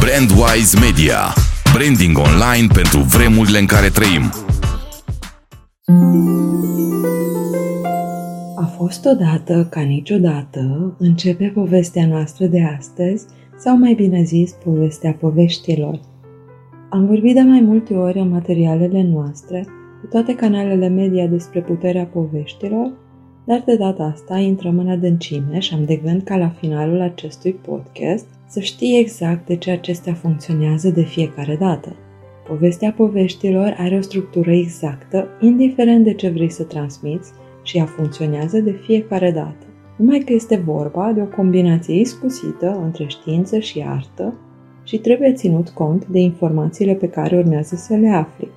Brandwise Media. Branding online pentru vremurile în care trăim. A fost odată ca niciodată începe povestea noastră de astăzi, sau mai bine zis, povestea poveștilor. Am vorbit de mai multe ori în materialele noastre, pe toate canalele media despre puterea poveștilor, dar de data asta intrăm în adâncime și am de gând ca la finalul acestui podcast să știi exact de ce acestea funcționează de fiecare dată. Povestea poveștilor are o structură exactă, indiferent de ce vrei să transmiți, și ea funcționează de fiecare dată. Numai că este vorba de o combinație iscusită între știință și artă și trebuie ținut cont de informațiile pe care urmează să le afli.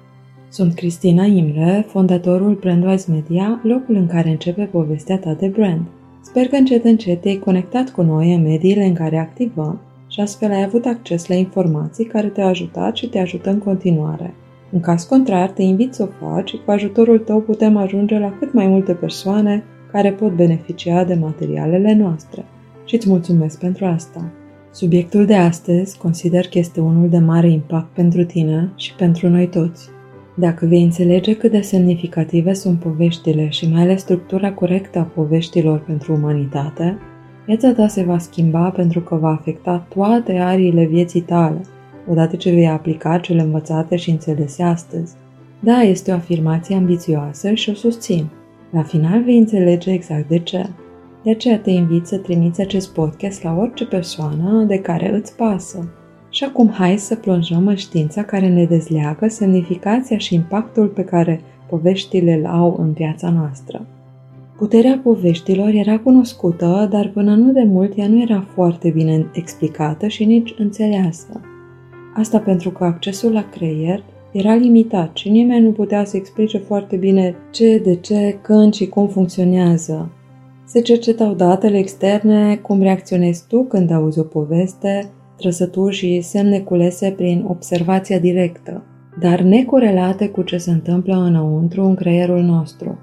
Sunt Cristina Imre, fondatorul Brandwise Media, locul în care începe povestea ta de brand. Sper că încet încet te-ai conectat cu noi în mediile în care activăm și astfel ai avut acces la informații care te-au ajutat și te ajută în continuare. În caz contrar, te invit să o faci și cu ajutorul tău putem ajunge la cât mai multe persoane care pot beneficia de materialele noastre. Și îți mulțumesc pentru asta. Subiectul de astăzi consider că este unul de mare impact pentru tine și pentru noi toți. Dacă vei înțelege cât de semnificative sunt poveștile și mai ales structura corectă a poveștilor pentru umanitate, viața ta se va schimba pentru că va afecta toate ariile vieții tale, odată ce vei aplica cele învățate și înțelese astăzi. Da, este o afirmație ambițioasă și o susțin. La final vei înțelege exact de ce. De aceea te invit să trimiți acest podcast la orice persoană de care îți pasă. Și acum hai să plonjăm în știința care ne dezleagă semnificația și impactul pe care poveștile îl au în viața noastră. Puterea poveștilor era cunoscută, dar până nu de mult ea nu era foarte bine explicată și nici înțeleasă. Asta pentru că accesul la creier era limitat și nimeni nu putea să explice foarte bine ce, de ce, când și cum funcționează. Se cercetau datele externe, cum reacționezi tu când auzi o poveste, trăsături și semne culese prin observația directă, dar necorelate cu ce se întâmplă înăuntru în creierul nostru.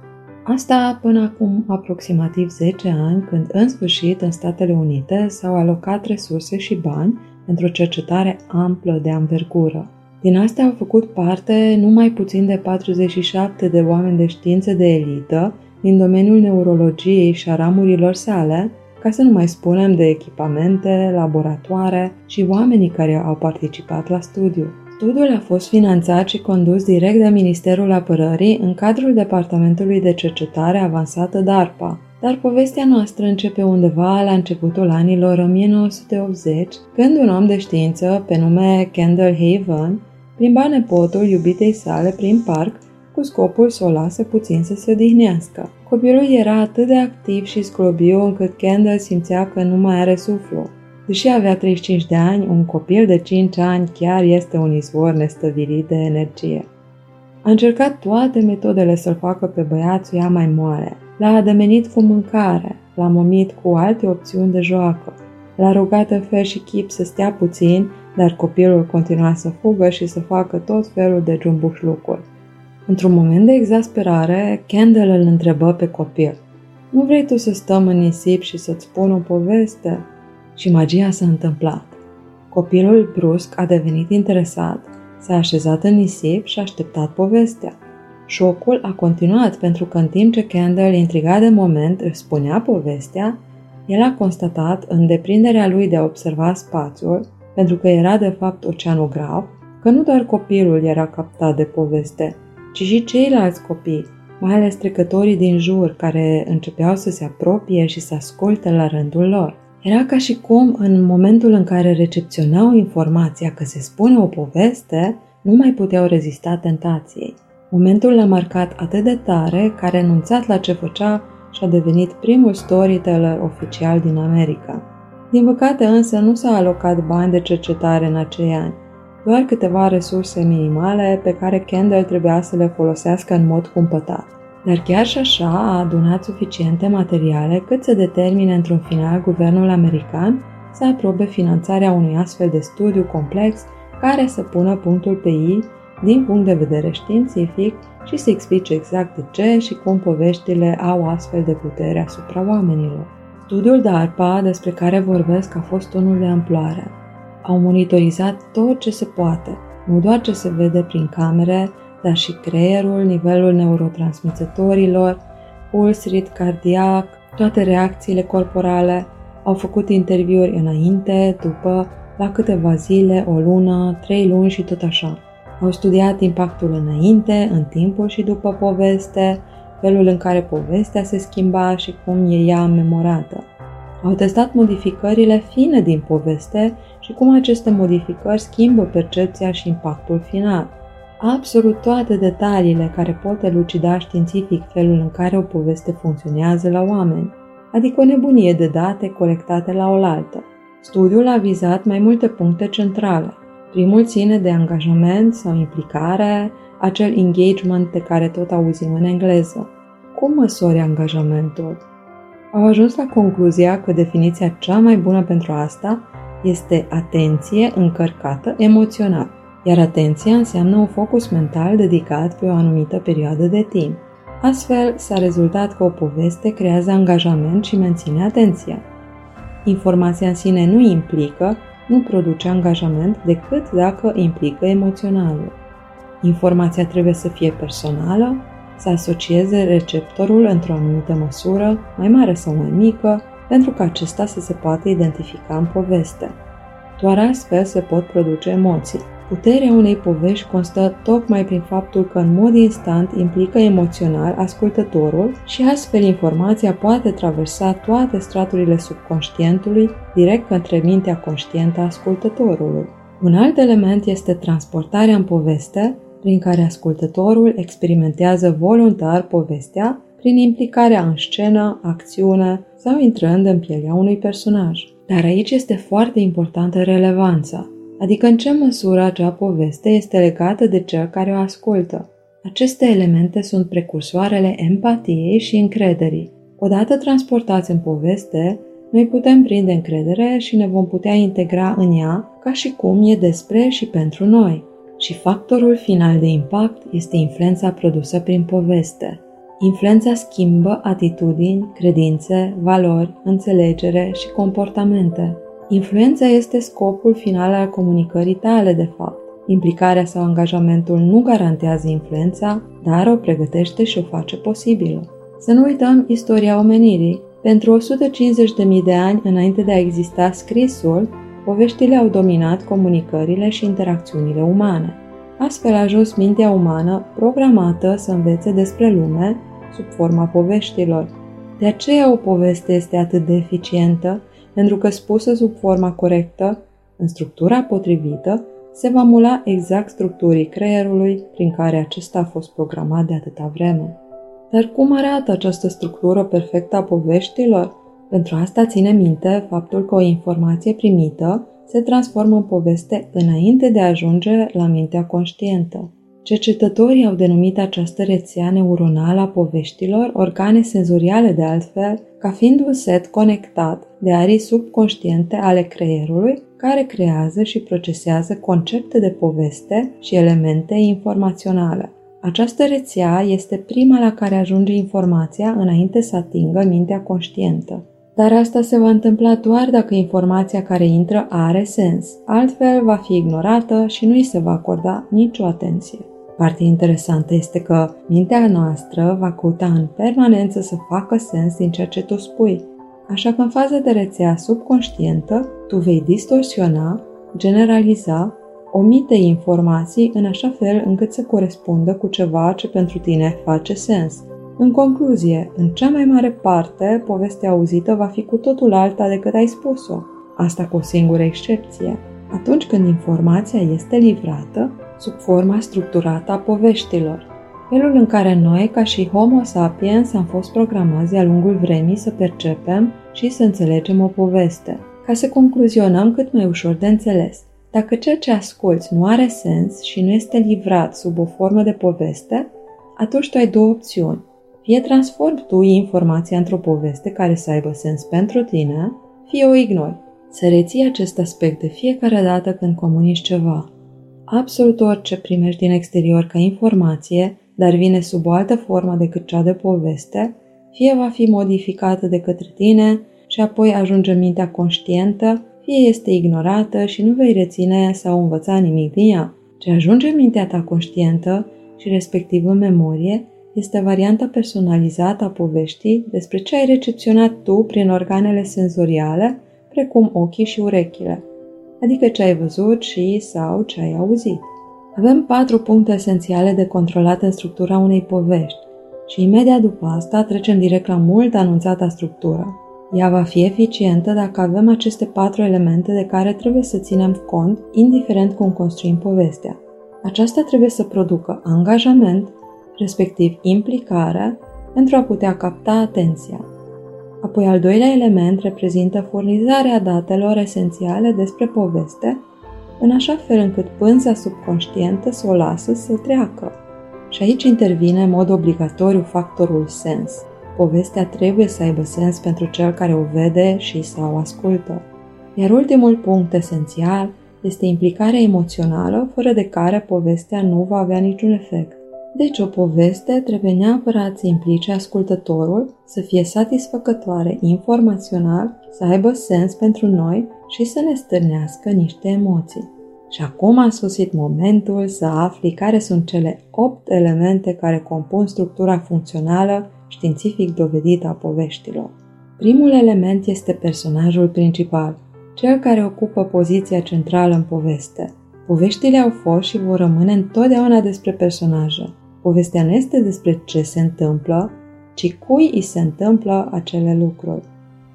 Asta până acum aproximativ 10 ani, când în sfârșit în Statele Unite s-au alocat resurse și bani pentru o cercetare amplă de anvergură. Din astea au făcut parte numai puțin de 47 de oameni de știință de elită din domeniul neurologiei și a ramurilor sale, ca să nu mai spunem de echipamente, laboratoare și oamenii care au participat la studiu. Studiul a fost finanțat și condus direct de Ministerul Apărării în cadrul Departamentului de Cercetare Avansată DARPA, dar povestea noastră începe undeva la începutul anilor 1980, când un om de știință pe nume Kendall Haven plimba nepotul iubitei sale prin parc cu scopul să o lase puțin să se odihnească. Copilul era atât de activ și sclobiu încât Kendall simțea că nu mai are suflu. Deși avea 35 de ani, un copil de 5 ani chiar este un izvor nestăvilit de energie. A încercat toate metodele să-l facă pe băiatul ea mai moare. L-a ademenit cu mâncare, l-a momit cu alte opțiuni de joacă. L-a rugat în fel și chip să stea puțin, dar copilul continua să fugă și să facă tot felul de jumbușlucuri. Într-un moment de exasperare, Kendall îl întrebă pe copil. Nu vrei tu să stăm în nisip și să-ți spun o poveste? Și magia s-a întâmplat. Copilul brusc a devenit interesat, s-a așezat în nisip și a așteptat povestea. Șocul a continuat pentru că în timp ce Kendall, intrigat de moment, își spunea povestea, el a constatat, în deprinderea lui de a observa spațiul, pentru că era de fapt oceanograf, că nu doar copilul era captat de poveste, ci și ceilalți copii, mai ales trecătorii din jur care începeau să se apropie și să asculte la rândul lor. Era ca și cum, în momentul în care recepționau informația că se spune o poveste, nu mai puteau rezista tentației. Momentul l-a marcat atât de tare că a renunțat la ce făcea și a devenit primul storyteller oficial din America. Din păcate însă nu s-a alocat bani de cercetare în acei ani, doar câteva resurse minimale pe care Kendall trebuia să le folosească în mod cumpătat. Dar chiar și așa a adunat suficiente materiale cât să determine într-un final guvernul american să aprobe finanțarea unui astfel de studiu complex care să pună punctul pe ei din punct de vedere științific și să explice exact de ce și cum poveștile au astfel de putere asupra oamenilor. Studiul DARPA despre care vorbesc a fost unul de amploare. Au monitorizat tot ce se poate, nu doar ce se vede prin camere, dar și creierul, nivelul neurotransmițătorilor, puls, rit cardiac, toate reacțiile corporale. Au făcut interviuri înainte, după, la câteva zile, o lună, trei luni și tot așa. Au studiat impactul înainte, în timpul și după poveste, felul în care povestea se schimba și cum e ea memorată. Au testat modificările fine din poveste și cum aceste modificări schimbă percepția și impactul final. Absolut toate detaliile care pot elucida științific felul în care o poveste funcționează la oameni, adică o nebunie de date colectate la oaltă. Studiul a vizat mai multe puncte centrale. Primul ține de angajament sau implicare, acel engagement de care tot auzim în engleză. Cum măsori angajamentul? Au ajuns la concluzia că definiția cea mai bună pentru asta este atenție încărcată emoțional, iar atenția înseamnă un focus mental dedicat pe o anumită perioadă de timp. Astfel, s-a rezultat că o poveste creează angajament și menține atenția. Informația în sine nu implică, nu produce angajament decât dacă implică emoționalul. Informația trebuie să fie personală, să asocieze receptorul într-o anumită măsură, mai mare sau mai mică, pentru ca acesta să se poată identifica în poveste. Doar astfel se pot produce emoții. Puterea unei povești constă tocmai prin faptul că în mod instant implică emoțional ascultătorul și astfel informația poate traversa toate straturile subconștientului direct către mintea conștientă a ascultătorului. Un alt element este transportarea în poveste, prin care ascultătorul experimentează voluntar povestea prin implicarea în scenă, acțiune sau intrând în pielea unui personaj. Dar aici este foarte importantă relevanța, adică în ce măsură acea poveste este legată de cel care o ascultă. Aceste elemente sunt precursoarele empatiei și încrederii. Odată transportați în poveste, noi putem prinde încredere și ne vom putea integra în ea ca și cum e despre și pentru noi. Și factorul final de impact este influența produsă prin poveste. Influența schimbă atitudini, credințe, valori, înțelegere și comportamente. Influența este scopul final al comunicării tale, de fapt. Implicarea sau angajamentul nu garantează influența, dar o pregătește și o face posibilă. Să nu uităm istoria omenirii. Pentru 150.000 de ani înainte de a exista scrisul, poveștile au dominat comunicările și interacțiunile umane. Astfel a ajuns mintea umană programată să învețe despre lume sub forma poveștilor. De aceea o poveste este atât de eficientă, pentru că spusă sub forma corectă, în structura potrivită, se va mula exact structurii creierului prin care acesta a fost programat de atâta vreme. Dar cum arată această structură perfectă a poveștilor? Pentru asta ține minte faptul că o informație primită se transformă în poveste înainte de a ajunge la mintea conștientă. Cercetătorii au denumit această rețea neuronală a poveștilor, organe senzoriale de altfel, ca fiind un set conectat de arii subconștiente ale creierului, care creează și procesează concepte de poveste și elemente informaționale. Această rețea este prima la care ajunge informația înainte să atingă mintea conștientă. Dar asta se va întâmpla doar dacă informația care intră are sens, altfel va fi ignorată și nu îi se va acorda nicio atenție. Partea interesantă este că mintea noastră va căuta în permanență să facă sens din ceea ce tu spui. Așa că în faza de rețea subconștientă, tu vei distorsiona, generaliza, omite informații în așa fel încât să corespundă cu ceva ce pentru tine face sens. În concluzie, în cea mai mare parte, povestea auzită va fi cu totul alta decât ai spus-o. Asta cu o singură excepție. Atunci când informația este livrată, sub forma structurată a poveștilor. Felul în care noi, ca și Homo sapiens, am fost programați de-a lungul vremii să percepem și să înțelegem o poveste, ca să concluzionăm cât mai ușor de înțeles. Dacă ceea ce asculți nu are sens și nu este livrat sub o formă de poveste, atunci tu ai două opțiuni. Fie transformi tu informația într-o poveste care să aibă sens pentru tine, fie o ignori. Să reții acest aspect de fiecare dată când comunici ceva. Absolut orice primești din exterior ca informație, dar vine sub o altă formă decât cea de poveste, fie va fi modificată de către tine și apoi ajunge în mintea conștientă, fie este ignorată și nu vei reține sau învăța nimic din ea. Ce ajunge în mintea ta conștientă și respectiv în memorie este varianta personalizată a poveștii despre ce ai recepționat tu prin organele senzoriale, precum ochii și urechile, adică ce ai văzut și sau ce ai auzit. Avem patru puncte esențiale de controlat în structura unei povești și imediat după asta trecem direct la mult anunțata structură. Ea va fi eficientă dacă avem aceste patru elemente de care trebuie să ținem cont, indiferent cum construim povestea. Aceasta trebuie să producă angajament, respectiv implicare, pentru a putea capta atenția. Apoi al doilea element reprezintă furnizarea datelor esențiale despre poveste, în așa fel încât pânza subconștientă să o lasă să treacă. Și aici intervine în mod obligatoriu factorul sens. Povestea trebuie să aibă sens pentru cel care o vede și sau ascultă. Iar ultimul punct esențial este implicarea emoțională, fără de care povestea nu va avea niciun efect. Deci o poveste trebuie neapărat să implice ascultătorul, să fie satisfăcătoare informațional, să aibă sens pentru noi și să ne stârnească niște emoții. Și acum a sosit momentul să afli care sunt cele 8 elemente care compun structura funcțională științific dovedită a poveștilor. Primul element este personajul principal, cel care ocupă poziția centrală în poveste. Poveștile au fost și vor rămâne întotdeauna despre personaje. Povestea nu este despre ce se întâmplă, ci cui îi se întâmplă acele lucruri.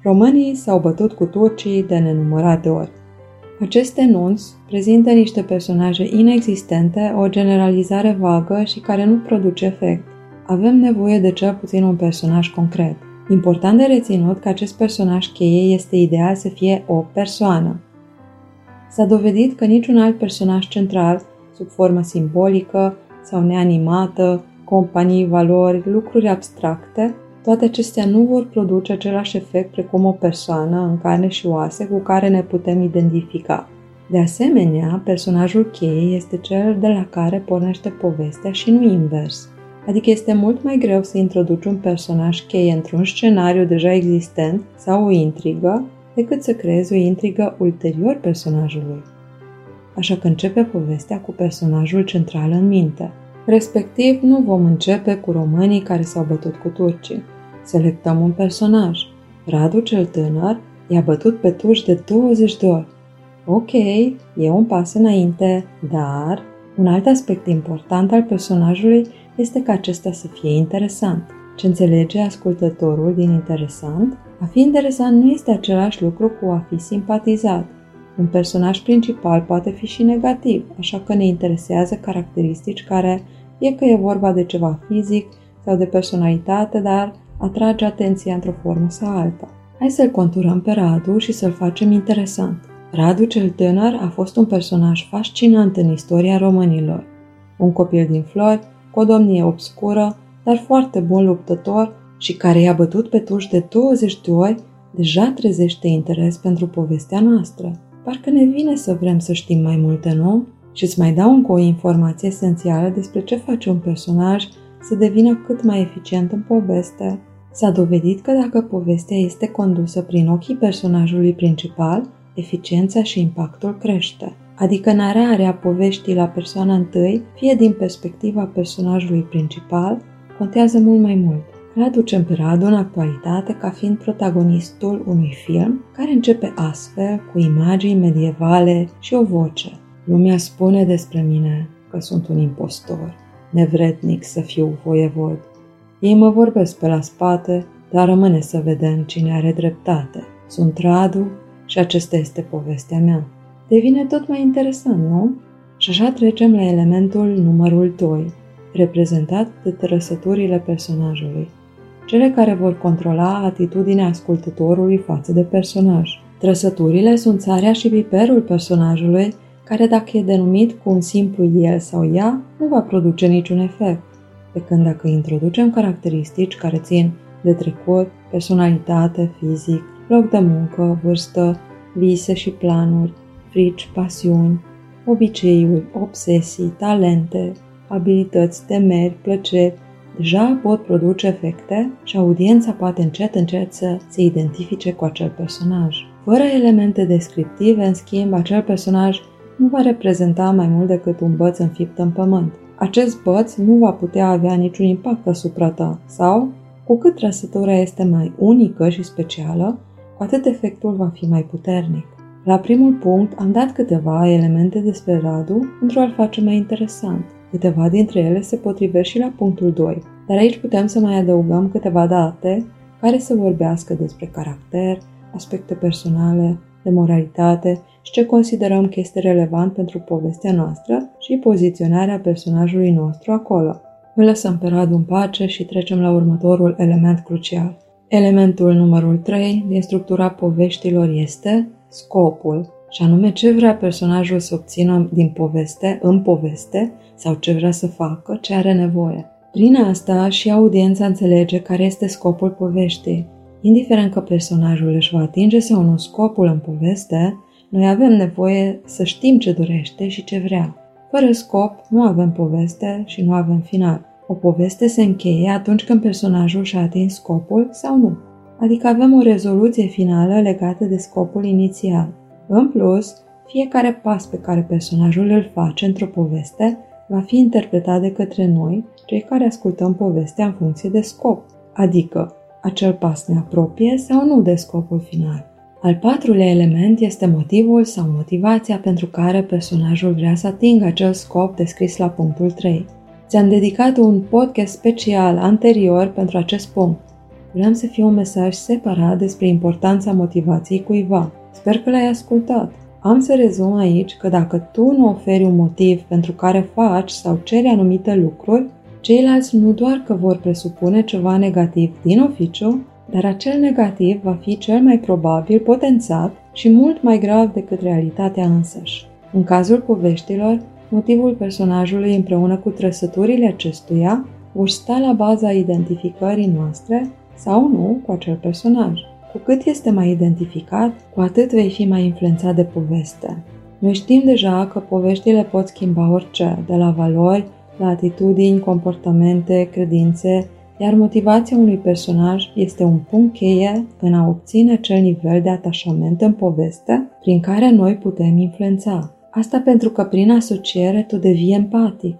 Românii s-au bătut cu turcii de nenumărate ori. Aceste nunți prezintă niște personaje inexistente, o generalizare vagă și care nu produce efect. Avem nevoie de cel puțin un personaj concret. Important de reținut că acest personaj cheie este ideal să fie o persoană. S-a dovedit că niciun alt personaj central, sub formă simbolică sau neanimată, companii, valori, lucruri abstracte, toate acestea nu vor produce același efect precum o persoană în carne și oase cu care ne putem identifica. De asemenea, personajul cheie este cel de la care pornește povestea și nu invers. Adică este mult mai greu să introduci un personaj cheie într-un scenariu deja existent sau o intrigă, decât să creezi o intrigă ulterior personajului. Așa că începe povestea cu personajul central în minte. Respectiv, nu vom începe cu românii care s-au bătut cu turcii. Selectăm un personaj. Radu cel tânăr i-a bătut pe turci de 20 de ori. Ok, e un pas înainte, dar un alt aspect important al personajului este ca acesta să fie interesant. Ce înțelege ascultătorul din interesant? A fi interesant nu este același lucru cu a fi simpatizat. Un personaj principal poate fi și negativ, așa că ne interesează caracteristici care, fie că e vorba de ceva fizic sau de personalitate, dar atrage atenția într-o formă sau alta. Hai să-l conturăm pe Radu și să-l facem interesant. Radu cel tânăr a fost un personaj fascinant în istoria românilor. Un copil din flori, cu o domnie obscură, dar foarte bun luptător și care i-a bătut pe tuși de 20 de ori, deja trezește interes pentru povestea noastră. Parcă ne vine să vrem să știm mai multe, nu? Și îți mai dau încă o informație esențială despre ce face un personaj să devină cât mai eficient în poveste. S-a dovedit că dacă povestea este condusă prin ochii personajului principal, eficiența și impactul crește adică nararea poveștii la persoana întâi, fie din perspectiva personajului principal, contează mult mai mult. Îl aducem pe Radu în actualitate ca fiind protagonistul unui film care începe astfel cu imagini medievale și o voce. Lumea spune despre mine că sunt un impostor, nevrednic să fiu voievod. Ei mă vorbesc pe la spate, dar rămâne să vedem cine are dreptate. Sunt Radu și acesta este povestea mea devine tot mai interesant, nu? Și așa trecem la elementul numărul 2, reprezentat de trăsăturile personajului, cele care vor controla atitudinea ascultătorului față de personaj. Trăsăturile sunt țarea și piperul personajului, care dacă e denumit cu un simplu el sau ea, nu va produce niciun efect. Pe când dacă introducem caracteristici care țin de trecut, personalitate, fizic, loc de muncă, vârstă, vise și planuri, frici, pasiuni, obiceiuri, obsesii, talente, abilități, temeri, plăceri, deja pot produce efecte și audiența poate încet încet să se identifice cu acel personaj. Fără elemente descriptive, în schimb, acel personaj nu va reprezenta mai mult decât un băț înfipt în pământ. Acest băț nu va putea avea niciun impact asupra ta sau, cu cât trăsătura este mai unică și specială, cu atât efectul va fi mai puternic. La primul punct am dat câteva elemente despre Radu pentru a-l face mai interesant. Câteva dintre ele se potrivesc și la punctul 2, dar aici putem să mai adăugăm câteva date care să vorbească despre caracter, aspecte personale, de moralitate și ce considerăm că este relevant pentru povestea noastră și poziționarea personajului nostru acolo. Îl lăsăm pe Radu în pace și trecem la următorul element crucial. Elementul numărul 3 din structura poveștilor este scopul, și anume ce vrea personajul să obțină din poveste, în poveste, sau ce vrea să facă, ce are nevoie. Prin asta și audiența înțelege care este scopul poveștii. Indiferent că personajul își va atinge sau nu scopul în poveste, noi avem nevoie să știm ce dorește și ce vrea. Fără scop, nu avem poveste și nu avem final. O poveste se încheie atunci când personajul și-a atins scopul sau nu. Adică avem o rezoluție finală legată de scopul inițial. În plus, fiecare pas pe care personajul îl face într-o poveste va fi interpretat de către noi, cei care ascultăm povestea în funcție de scop, adică acel pas ne apropie sau nu de scopul final. Al patrulea element este motivul sau motivația pentru care personajul vrea să atingă acel scop descris la punctul 3. Ți-am dedicat un podcast special anterior pentru acest punct. Vreau să fie un mesaj separat despre importanța motivației cuiva. Sper că l-ai ascultat. Am să rezum aici că dacă tu nu oferi un motiv pentru care faci sau ceri anumite lucruri, ceilalți nu doar că vor presupune ceva negativ din oficiu, dar acel negativ va fi cel mai probabil potențat și mult mai grav decât realitatea însăși. În cazul poveștilor, motivul personajului împreună cu trăsăturile acestuia vor sta la baza identificării noastre sau nu cu acel personaj. Cu cât este mai identificat, cu atât vei fi mai influențat de poveste. Noi știm deja că poveștile pot schimba orice, de la valori, la atitudini, comportamente, credințe, iar motivația unui personaj este un punct cheie în a obține acel nivel de atașament în poveste prin care noi putem influența. Asta pentru că prin asociere tu devii empatic,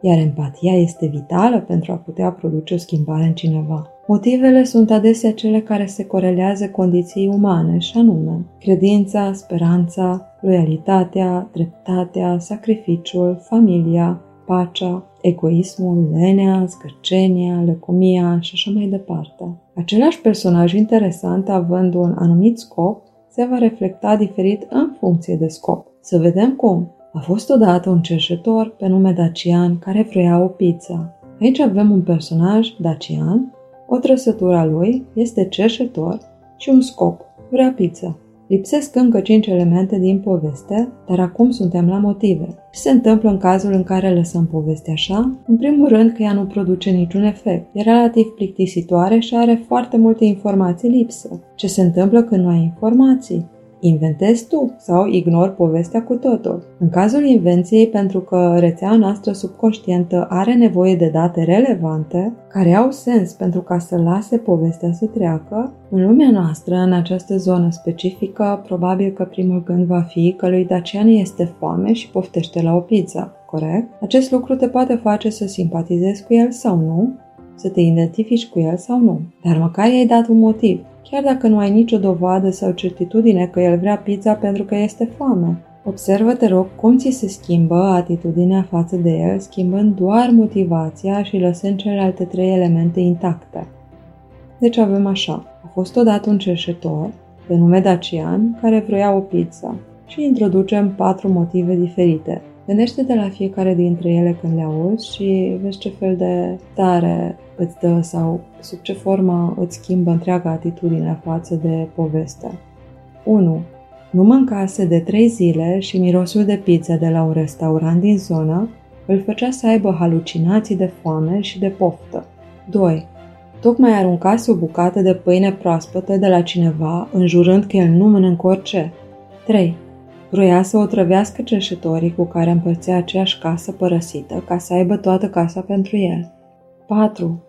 iar empatia este vitală pentru a putea produce o schimbare în cineva. Motivele sunt adesea cele care se corelează condiției umane, și anume credința, speranța, loialitatea, dreptatea, sacrificiul, familia, pacea, egoismul, lenea, scărcenia, leucomia și așa mai departe. Același personaj interesant, având un anumit scop, se va reflecta diferit în funcție de scop. Să vedem cum. A fost odată un cerșetor pe nume Dacian care vroia o pizza. Aici avem un personaj, Dacian, o trăsătură a lui este cerșetor și un scop, vrea pizza. Lipsesc încă cinci elemente din poveste, dar acum suntem la motive. Ce se întâmplă în cazul în care lăsăm povestea așa? În primul rând că ea nu produce niciun efect. E relativ plictisitoare și are foarte multe informații lipsă. Ce se întâmplă când nu ai informații? Inventezi tu sau ignori povestea cu totul. În cazul invenției, pentru că rețeaua noastră subconștientă are nevoie de date relevante, care au sens pentru ca să lase povestea să treacă, în lumea noastră, în această zonă specifică, probabil că primul gând va fi că lui Dacian este foame și poftește la o pizza, corect? Acest lucru te poate face să simpatizezi cu el sau nu, să te identifici cu el sau nu, dar măcar i-ai dat un motiv chiar dacă nu ai nicio dovadă sau certitudine că el vrea pizza pentru că este foame. Observă, te rog, cum ți se schimbă atitudinea față de el, schimbând doar motivația și lăsând celelalte trei elemente intacte. Deci avem așa. A fost odată un cerșetor, pe nume Dacian, care vroia o pizza și introducem patru motive diferite. Gândește-te la fiecare dintre ele când le auzi și vezi ce fel de tare îți dă sau sub ce formă îți schimbă întreaga atitudine față de poveste. 1. Nu mâncase de trei zile și mirosul de pizza de la un restaurant din zonă îl făcea să aibă halucinații de foame și de poftă. 2. Tocmai aruncase o bucată de pâine proaspătă de la cineva, înjurând că el nu mănâncă orice. 3. Vroia să o trăvească cerșetorii cu care împărțea aceeași casă părăsită ca să aibă toată casa pentru el. 4.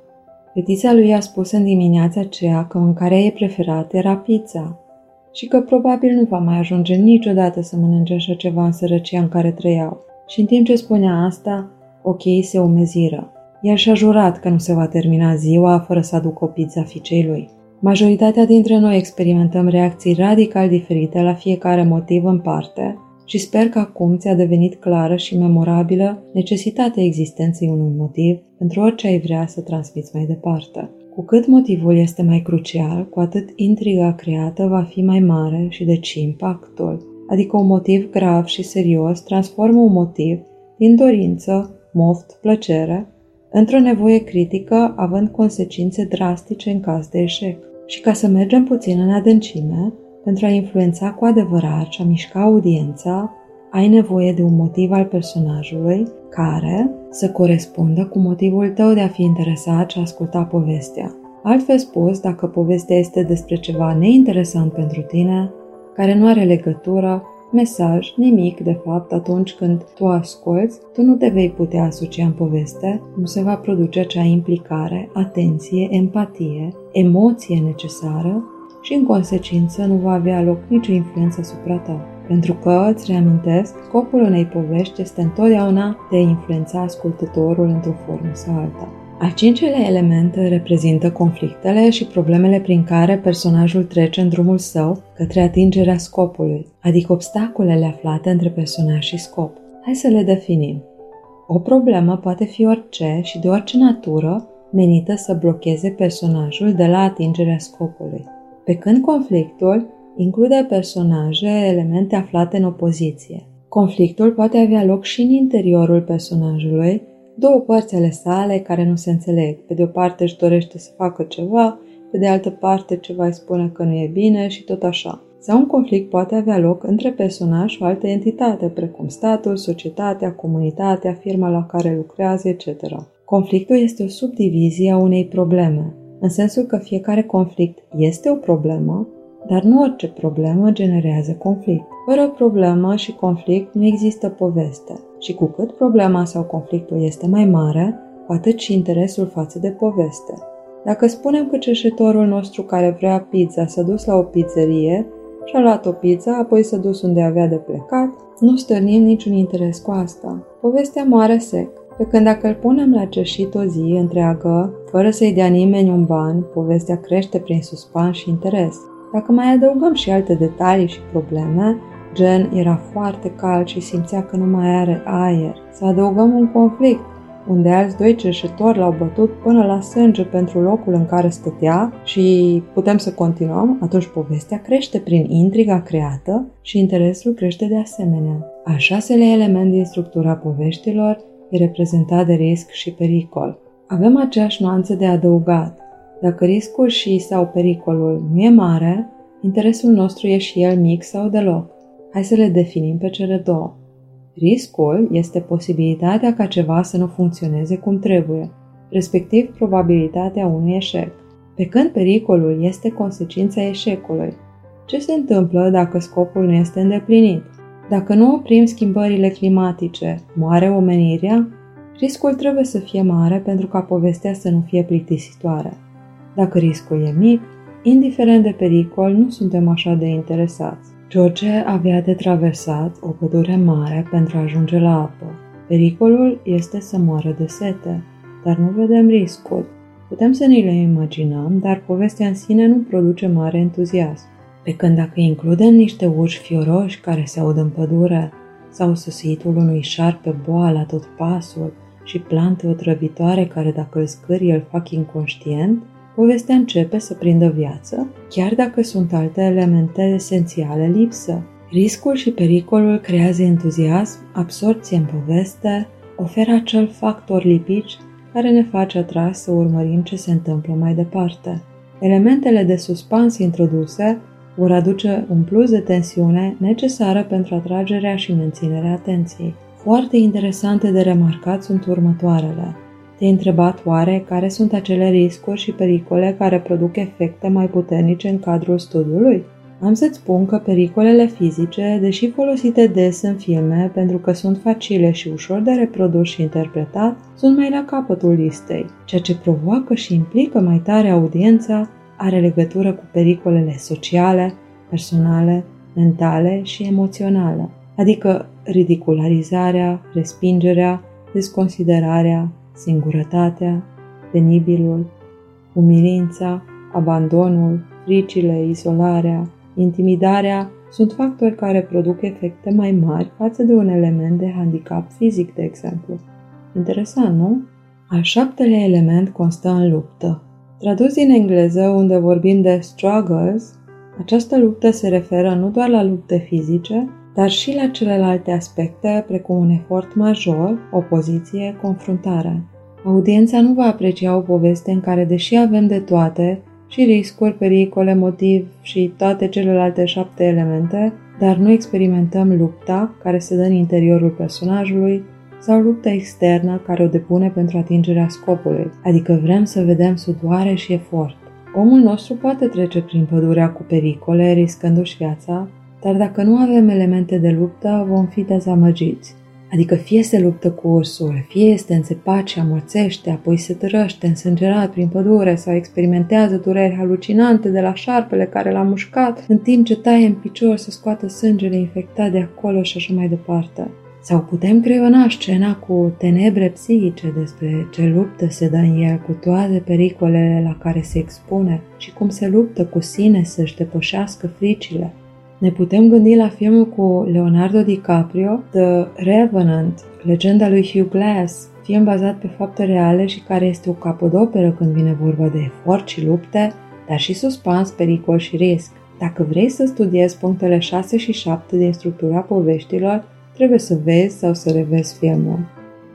Fetița lui a spus în dimineața aceea că mâncarea ei preferată era pizza și că probabil nu va mai ajunge niciodată să mănânce așa ceva în sărăcia în care trăiau. Și în timp ce spunea asta, ochii se umeziră. El și-a jurat că nu se va termina ziua fără să aducă o pizza fiicei lui. Majoritatea dintre noi experimentăm reacții radical diferite la fiecare motiv în parte și sper că acum ți-a devenit clară și memorabilă necesitatea existenței unui motiv pentru orice ai vrea să transmiți mai departe. Cu cât motivul este mai crucial, cu atât intriga creată va fi mai mare și deci impactul. Adică un motiv grav și serios transformă un motiv din dorință, moft, plăcere, într-o nevoie critică având consecințe drastice în caz de eșec. Și ca să mergem puțin în adâncime, pentru a influența cu adevărat și a mișca audiența, ai nevoie de un motiv al personajului care să corespundă cu motivul tău de a fi interesat și a asculta povestea. Altfel spus, dacă povestea este despre ceva neinteresant pentru tine, care nu are legătură, mesaj, nimic, de fapt, atunci când tu asculți, tu nu te vei putea asocia în poveste, nu se va produce acea implicare, atenție, empatie, emoție necesară și, în consecință, nu va avea loc nicio influență asupra ta. Pentru că, îți reamintesc, scopul unei povești este întotdeauna de a influența ascultătorul într-o formă sau alta. Al cincelea element reprezintă conflictele și problemele prin care personajul trece în drumul său către atingerea scopului, adică obstacolele aflate între personaj și scop. Hai să le definim. O problemă poate fi orice și de orice natură menită să blocheze personajul de la atingerea scopului. Pe când conflictul include personaje, elemente aflate în opoziție. Conflictul poate avea loc și în interiorul personajului, două părți ale sale care nu se înțeleg. Pe de o parte își dorește să facă ceva, pe de altă parte ceva îi spune că nu e bine și tot așa. Sau un conflict poate avea loc între personaj și o altă entitate, precum statul, societatea, comunitatea, firma la care lucrează, etc. Conflictul este o subdivizie a unei probleme, în sensul că fiecare conflict este o problemă, dar nu orice problemă generează conflict. Fără problemă și conflict nu există poveste și cu cât problema sau conflictul este mai mare, cu atât și interesul față de poveste. Dacă spunem că cerșetorul nostru care vrea pizza s-a dus la o pizzerie și a luat o pizza, apoi s-a dus unde avea de plecat, nu stârnim niciun interes cu asta. Povestea moare sec. Pe când dacă îl punem la cerșit o zi întreagă, fără să-i dea nimeni un ban, povestea crește prin suspans și interes. Dacă mai adăugăm și alte detalii și probleme, gen era foarte cald și simțea că nu mai are aer, să adăugăm un conflict, unde alți doi cerșetori l-au bătut până la sânge pentru locul în care stătea și putem să continuăm, atunci povestea crește prin intriga creată și interesul crește de asemenea. A șaselea element din structura poveștilor e reprezentat de risc și pericol. Avem aceeași nuanță de adăugat. Dacă riscul și sau pericolul nu e mare, interesul nostru e și el mic sau deloc. Hai să le definim pe cele două. Riscul este posibilitatea ca ceva să nu funcționeze cum trebuie, respectiv probabilitatea unui eșec. Pe când pericolul este consecința eșecului. Ce se întâmplă dacă scopul nu este îndeplinit? Dacă nu oprim schimbările climatice, moare omenirea? Riscul trebuie să fie mare pentru ca povestea să nu fie plictisitoare. Dacă riscul e mic, indiferent de pericol, nu suntem așa de interesați. George avea de traversat o pădure mare pentru a ajunge la apă. Pericolul este să moară de sete, dar nu vedem riscul. Putem să ni le imaginăm, dar povestea în sine nu produce mare entuziasm. Pe când dacă includem niște urși fioroși care se aud în pădure, sau susitul unui șarpe boa la tot pasul și plante otrăvitoare care dacă îl scârie îl fac inconștient, povestea începe să prindă viață, chiar dacă sunt alte elemente esențiale lipsă. Riscul și pericolul creează entuziasm, absorție în poveste, oferă acel factor lipici care ne face atras să urmărim ce se întâmplă mai departe. Elementele de suspans introduse vor aduce un plus de tensiune necesară pentru atragerea și menținerea atenției. Foarte interesante de remarcat sunt următoarele. Te-ai întrebat oare care sunt acele riscuri și pericole care produc efecte mai puternice în cadrul studiului? Am să-ți spun că pericolele fizice, deși folosite des în filme pentru că sunt facile și ușor de reprodus și interpretat, sunt mai la capătul listei. Ceea ce provoacă și implică mai tare audiența are legătură cu pericolele sociale, personale, mentale și emoționale, adică ridicularizarea, respingerea, desconsiderarea, singurătatea, penibilul, umilința, abandonul, fricile, izolarea, intimidarea sunt factori care produc efecte mai mari față de un element de handicap fizic, de exemplu. Interesant, nu? Al șaptelea element constă în luptă. Tradus din engleză, unde vorbim de struggles, această luptă se referă nu doar la lupte fizice, dar și la celelalte aspecte, precum un efort major, opoziție, confruntare. Audiența nu va aprecia o poveste în care, deși avem de toate, și riscuri, pericole, motiv și toate celelalte șapte elemente, dar nu experimentăm lupta care se dă în interiorul personajului sau lupta externă care o depune pentru atingerea scopului, adică vrem să vedem sudoare și efort. Omul nostru poate trece prin pădurea cu pericole, riscându-și viața, dar dacă nu avem elemente de luptă, vom fi dezamăgiți. Adică fie se luptă cu ursul, fie este înțepat și amorțește, apoi se tărăște însângerat prin pădure sau experimentează dureri halucinante de la șarpele care l-a mușcat, în timp ce taie în picior să scoată sângele infectat de acolo și așa mai departe. Sau putem creiona scena cu tenebre psihice despre ce luptă se dă în el cu toate pericolele la care se expune și cum se luptă cu sine să-și depășească fricile. Ne putem gândi la filmul cu Leonardo DiCaprio, The Revenant, legenda lui Hugh Glass, film bazat pe fapte reale și care este o capodoperă când vine vorba de efort și lupte, dar și suspans, pericol și risc. Dacă vrei să studiezi punctele 6 și 7 din structura poveștilor, trebuie să vezi sau să revezi filmul.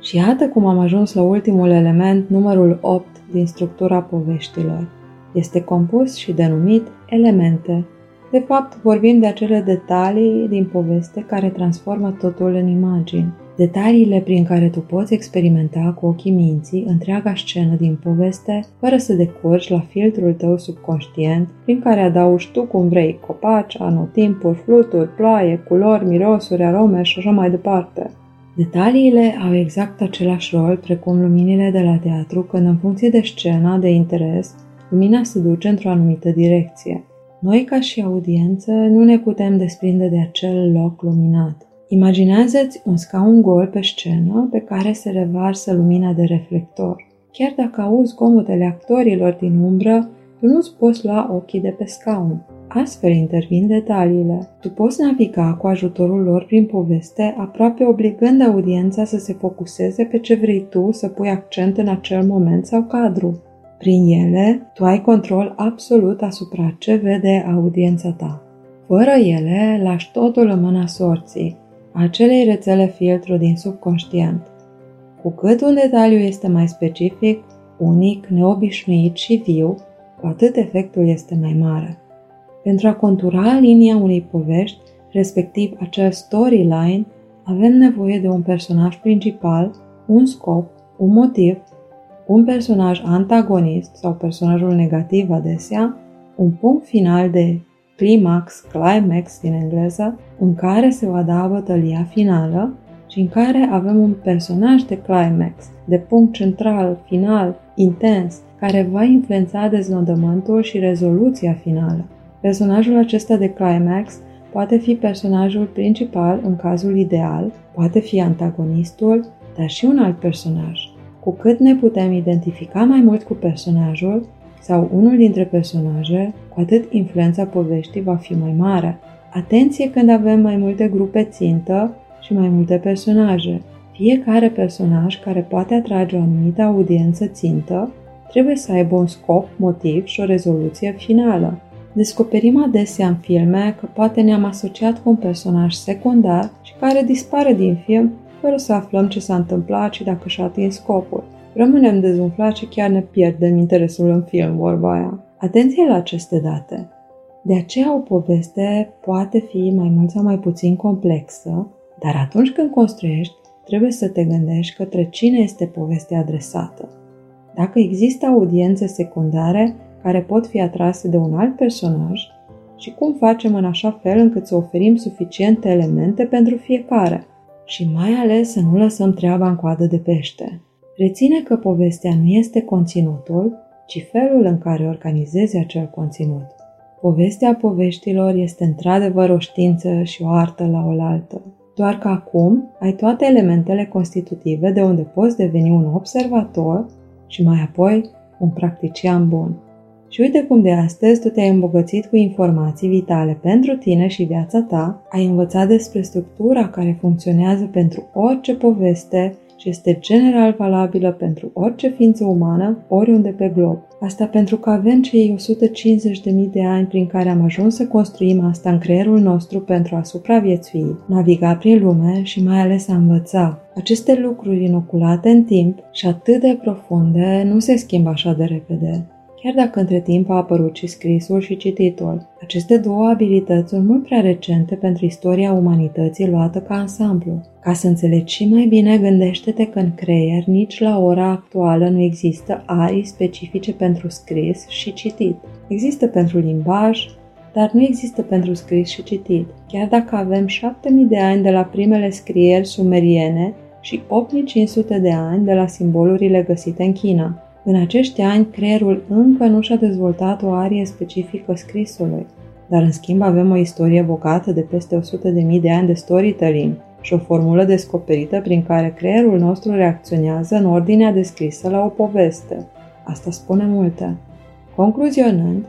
Și iată cum am ajuns la ultimul element, numărul 8 din structura poveștilor. Este compus și denumit elemente. De fapt, vorbim de acele detalii din poveste care transformă totul în imagini. Detaliile prin care tu poți experimenta cu ochii minții întreaga scenă din poveste, fără să decurgi la filtrul tău subconștient, prin care adaugi tu cum vrei copaci, anotimpuri, fluturi, ploaie, culori, mirosuri, arome și așa mai departe. Detaliile au exact același rol precum luminile de la teatru când în funcție de scena de interes, lumina se duce într-o anumită direcție. Noi, ca și audiență, nu ne putem desprinde de acel loc luminat. Imaginează-ți un scaun gol pe scenă pe care se revarsă lumina de reflector. Chiar dacă auzi comotele actorilor din umbră, tu nu-ți poți lua ochii de pe scaun. Astfel intervin detaliile. Tu poți naviga cu ajutorul lor prin poveste, aproape obligând audiența să se focuseze pe ce vrei tu să pui accent în acel moment sau cadru. Prin ele, tu ai control absolut asupra ce vede audiența ta. Fără ele, lași totul în mâna sorții, acelei rețele filtru din subconștient. Cu cât un detaliu este mai specific, unic, neobișnuit și viu, cu atât efectul este mai mare. Pentru a contura linia unei povești, respectiv acel storyline, avem nevoie de un personaj principal, un scop, un motiv un personaj antagonist sau personajul negativ adesea, un punct final de climax, climax din engleză, în care se va da bătălia finală și în care avem un personaj de climax, de punct central, final, intens, care va influența deznodământul și rezoluția finală. Personajul acesta de climax poate fi personajul principal în cazul ideal, poate fi antagonistul, dar și un alt personaj. Cu cât ne putem identifica mai mult cu personajul sau unul dintre personaje, cu atât influența poveștii va fi mai mare. Atenție când avem mai multe grupe țintă și mai multe personaje. Fiecare personaj care poate atrage o anumită audiență țintă trebuie să aibă un scop, motiv și o rezoluție finală. Descoperim adesea în filme că poate ne-am asociat cu un personaj secundar și care dispare din film fără să aflăm ce s-a întâmplat și dacă și-a atins scopul. Rămânem dezumflați și chiar ne pierdem interesul în film, vorba aia. Atenție la aceste date! De aceea o poveste poate fi mai mult sau mai puțin complexă, dar atunci când construiești, trebuie să te gândești către cine este povestea adresată. Dacă există audiențe secundare care pot fi atrase de un alt personaj, și cum facem în așa fel încât să oferim suficiente elemente pentru fiecare. Și mai ales să nu lăsăm treaba în coadă de pește. Reține că povestea nu este conținutul, ci felul în care organizezi acel conținut. Povestea poveștilor este într-adevăr o știință și o artă la oaltă. Doar că acum ai toate elementele constitutive de unde poți deveni un observator și mai apoi un practician bun. Și uite cum de astăzi tu te-ai îmbogățit cu informații vitale pentru tine și viața ta, ai învățat despre structura care funcționează pentru orice poveste și este general valabilă pentru orice ființă umană, oriunde pe glob. Asta pentru că avem cei 150.000 de ani prin care am ajuns să construim asta în creierul nostru pentru a supraviețui, naviga prin lume și mai ales a învăța. Aceste lucruri inoculate în timp și atât de profunde nu se schimbă așa de repede chiar dacă între timp a apărut și scrisul și cititul. Aceste două abilități sunt mult prea recente pentru istoria umanității luată ca ansamblu. Ca să înțelegi și mai bine, gândește-te că în creier nici la ora actuală nu există arii specifice pentru scris și citit. Există pentru limbaj, dar nu există pentru scris și citit. Chiar dacă avem 7000 de ani de la primele scrieri sumeriene și 8500 de ani de la simbolurile găsite în China. În acești ani, creierul încă nu și-a dezvoltat o arie specifică scrisului, dar în schimb avem o istorie bogată de peste 100.000 de ani de storytelling și o formulă descoperită prin care creierul nostru reacționează în ordinea descrisă la o poveste. Asta spune multe. Concluzionând,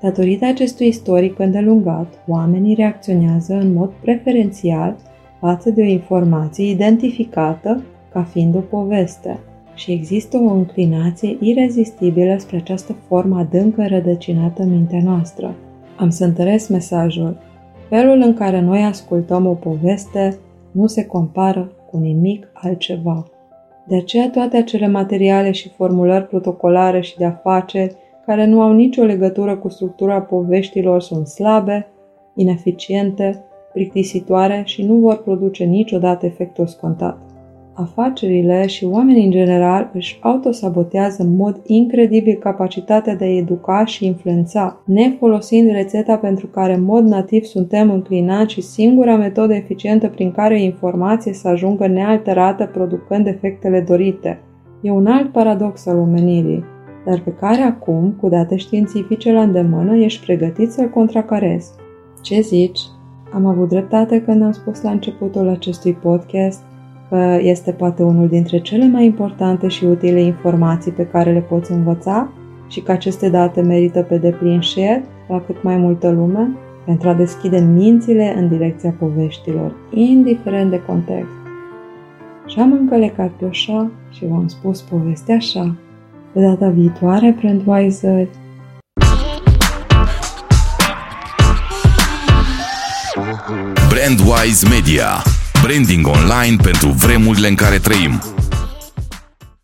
datorită acestui istoric îndelungat, oamenii reacționează în mod preferențial față de o informație identificată ca fiind o poveste – și există o înclinație irezistibilă spre această formă adâncă rădăcinată în mintea noastră. Am să întăresc mesajul. Felul în care noi ascultăm o poveste nu se compară cu nimic altceva. De aceea toate acele materiale și formulări protocolare și de afaceri care nu au nicio legătură cu structura poveștilor sunt slabe, ineficiente, plictisitoare și nu vor produce niciodată efectul scontat afacerile și oamenii în general își autosabotează în mod incredibil capacitatea de a educa și influența, nefolosind rețeta pentru care în mod nativ suntem înclinați și singura metodă eficientă prin care o informație să ajungă nealterată producând efectele dorite. E un alt paradox al omenirii, dar pe care acum, cu date științifice la îndemână, ești pregătit să-l contracarezi. Ce zici? Am avut dreptate când am spus la începutul acestui podcast că este poate unul dintre cele mai importante și utile informații pe care le poți învăța și că aceste date merită pe deplin share la cât mai multă lume pentru a deschide mințile în direcția poveștilor, indiferent de context. Și am încălecat pe așa și v-am spus povestea așa. De data viitoare, Brandweiser, Brandwise Media Branding online pentru vremurile în care trăim.